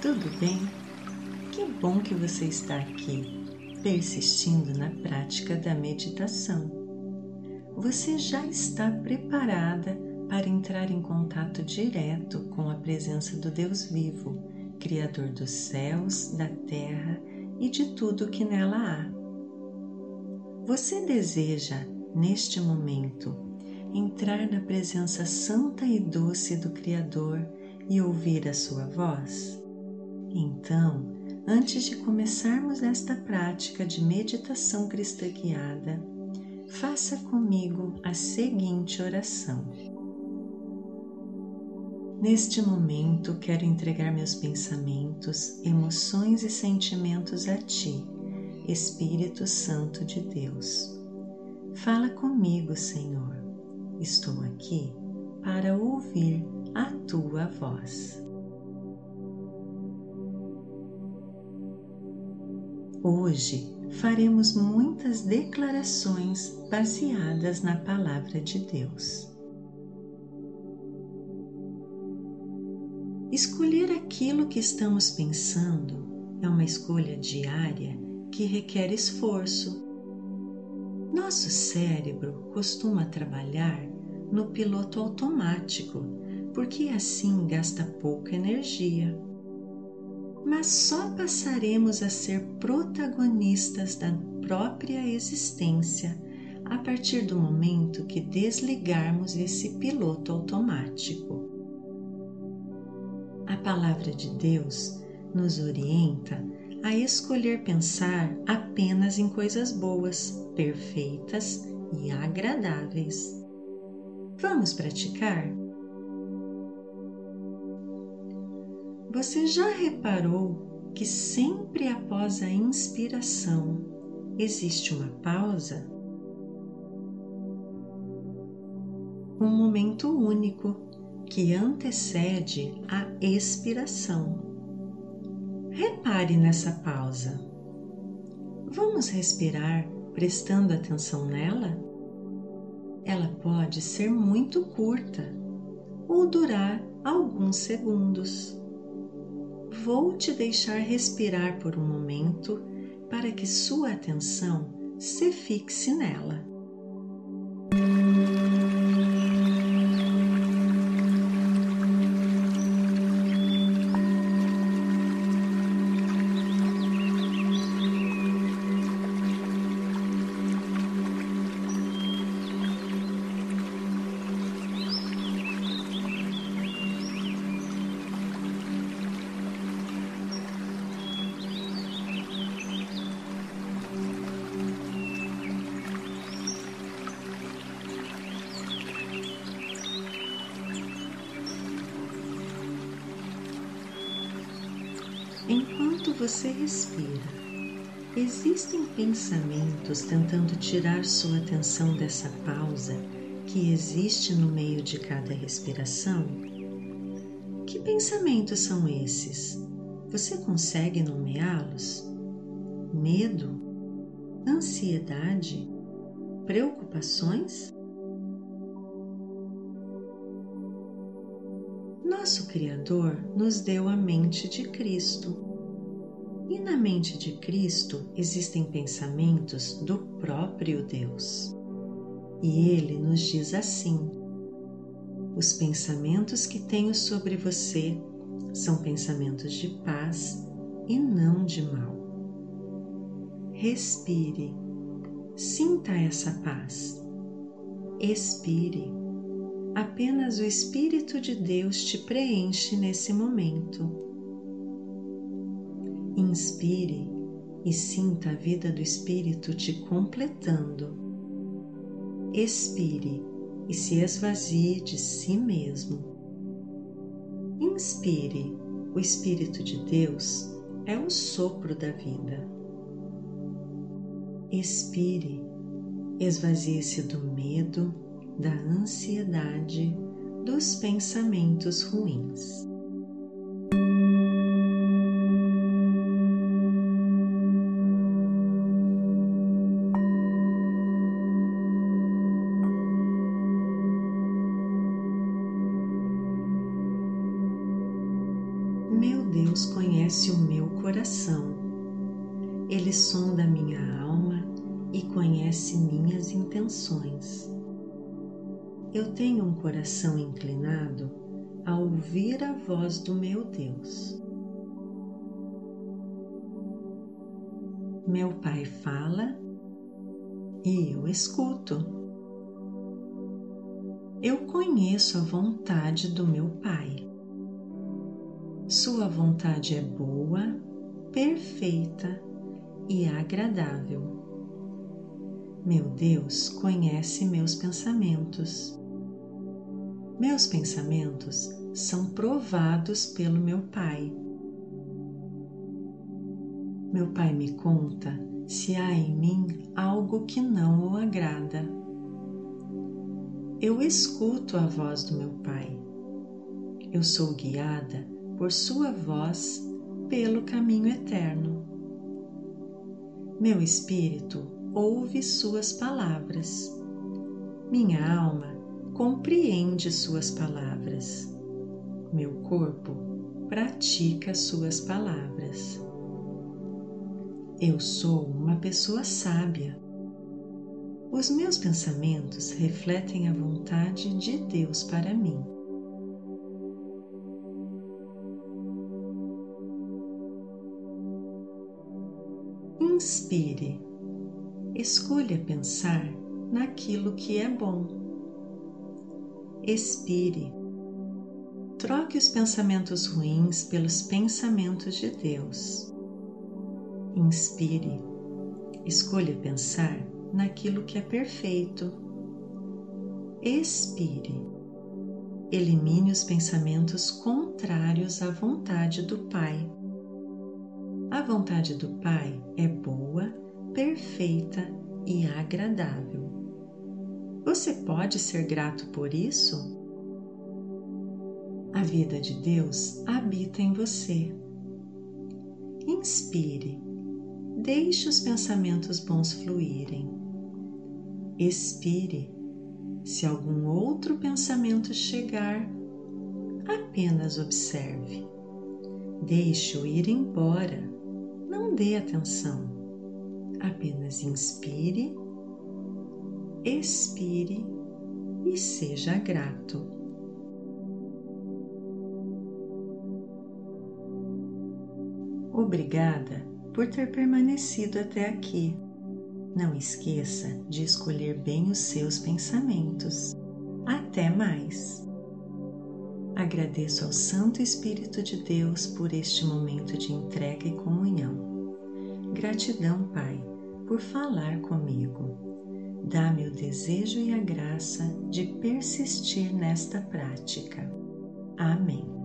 tudo bem? Que bom que você está aqui, persistindo na prática da meditação. Você já está preparada para entrar em contato direto com a presença do Deus vivo, Criador dos céus, da terra e de tudo que nela há. Você deseja, neste momento, entrar na presença santa e doce do Criador e ouvir a sua voz? Então, antes de começarmos esta prática de meditação cristã guiada, faça comigo a seguinte oração. Neste momento, quero entregar meus pensamentos, emoções e sentimentos a Ti, Espírito Santo de Deus. Fala comigo, Senhor. Estou aqui para ouvir a Tua voz. Hoje faremos muitas declarações baseadas na Palavra de Deus. Escolher aquilo que estamos pensando é uma escolha diária que requer esforço. Nosso cérebro costuma trabalhar no piloto automático, porque assim gasta pouca energia mas só passaremos a ser protagonistas da própria existência a partir do momento que desligarmos esse piloto automático. A palavra de Deus nos orienta a escolher pensar apenas em coisas boas, perfeitas e agradáveis. Vamos praticar? Você já reparou que sempre após a inspiração existe uma pausa? Um momento único que antecede a expiração. Repare nessa pausa. Vamos respirar prestando atenção nela? Ela pode ser muito curta ou durar alguns segundos vou te deixar respirar por um momento para que sua atenção se fixe nela. Enquanto você respira, existem pensamentos tentando tirar sua atenção dessa pausa que existe no meio de cada respiração? Que pensamentos são esses? Você consegue nomeá-los? Medo? Ansiedade? Preocupações? Nosso Criador nos deu a mente de Cristo. E na mente de Cristo existem pensamentos do próprio Deus. E ele nos diz assim: Os pensamentos que tenho sobre você são pensamentos de paz e não de mal. Respire, sinta essa paz. Expire apenas o Espírito de Deus te preenche nesse momento. Inspire e sinta a vida do Espírito te completando. Expire e se esvazie de si mesmo. Inspire, o Espírito de Deus é o sopro da vida. Expire, esvazie-se do medo, da ansiedade, dos pensamentos ruins. Meu Deus conhece o meu coração. Ele sonda minha alma e conhece minhas intenções. Eu tenho um coração inclinado a ouvir a voz do meu Deus. Meu Pai fala e eu escuto. Eu conheço a vontade do meu Pai. Sua vontade é boa, perfeita e agradável. Meu Deus conhece meus pensamentos. Meus pensamentos são provados pelo meu Pai. Meu Pai me conta se há em mim algo que não o agrada. Eu escuto a voz do meu Pai. Eu sou guiada por Sua voz pelo caminho eterno. Meu espírito ouve Suas palavras. Minha alma compreende Suas palavras. Meu corpo pratica Suas palavras. Eu sou uma pessoa sábia. Os meus pensamentos refletem a vontade de Deus para mim. Inspire. Escolha pensar naquilo que é bom expire. Troque os pensamentos ruins pelos pensamentos de Deus. Inspire. Escolha pensar naquilo que é perfeito. Expire. Elimine os pensamentos contrários à vontade do Pai. A vontade do Pai é boa, perfeita e agradável. Você pode ser grato por isso? A vida de Deus habita em você. Inspire, deixe os pensamentos bons fluírem. Expire. Se algum outro pensamento chegar, apenas observe. Deixe-o ir embora. Não dê atenção. Apenas inspire expire e seja grato. Obrigada por ter permanecido até aqui. Não esqueça de escolher bem os seus pensamentos. Até mais! Agradeço ao Santo Espírito de Deus por este momento de entrega e comunhão. Gratidão, Pai, por falar comigo Dá-me o desejo e a graça de persistir nesta prática. Amém.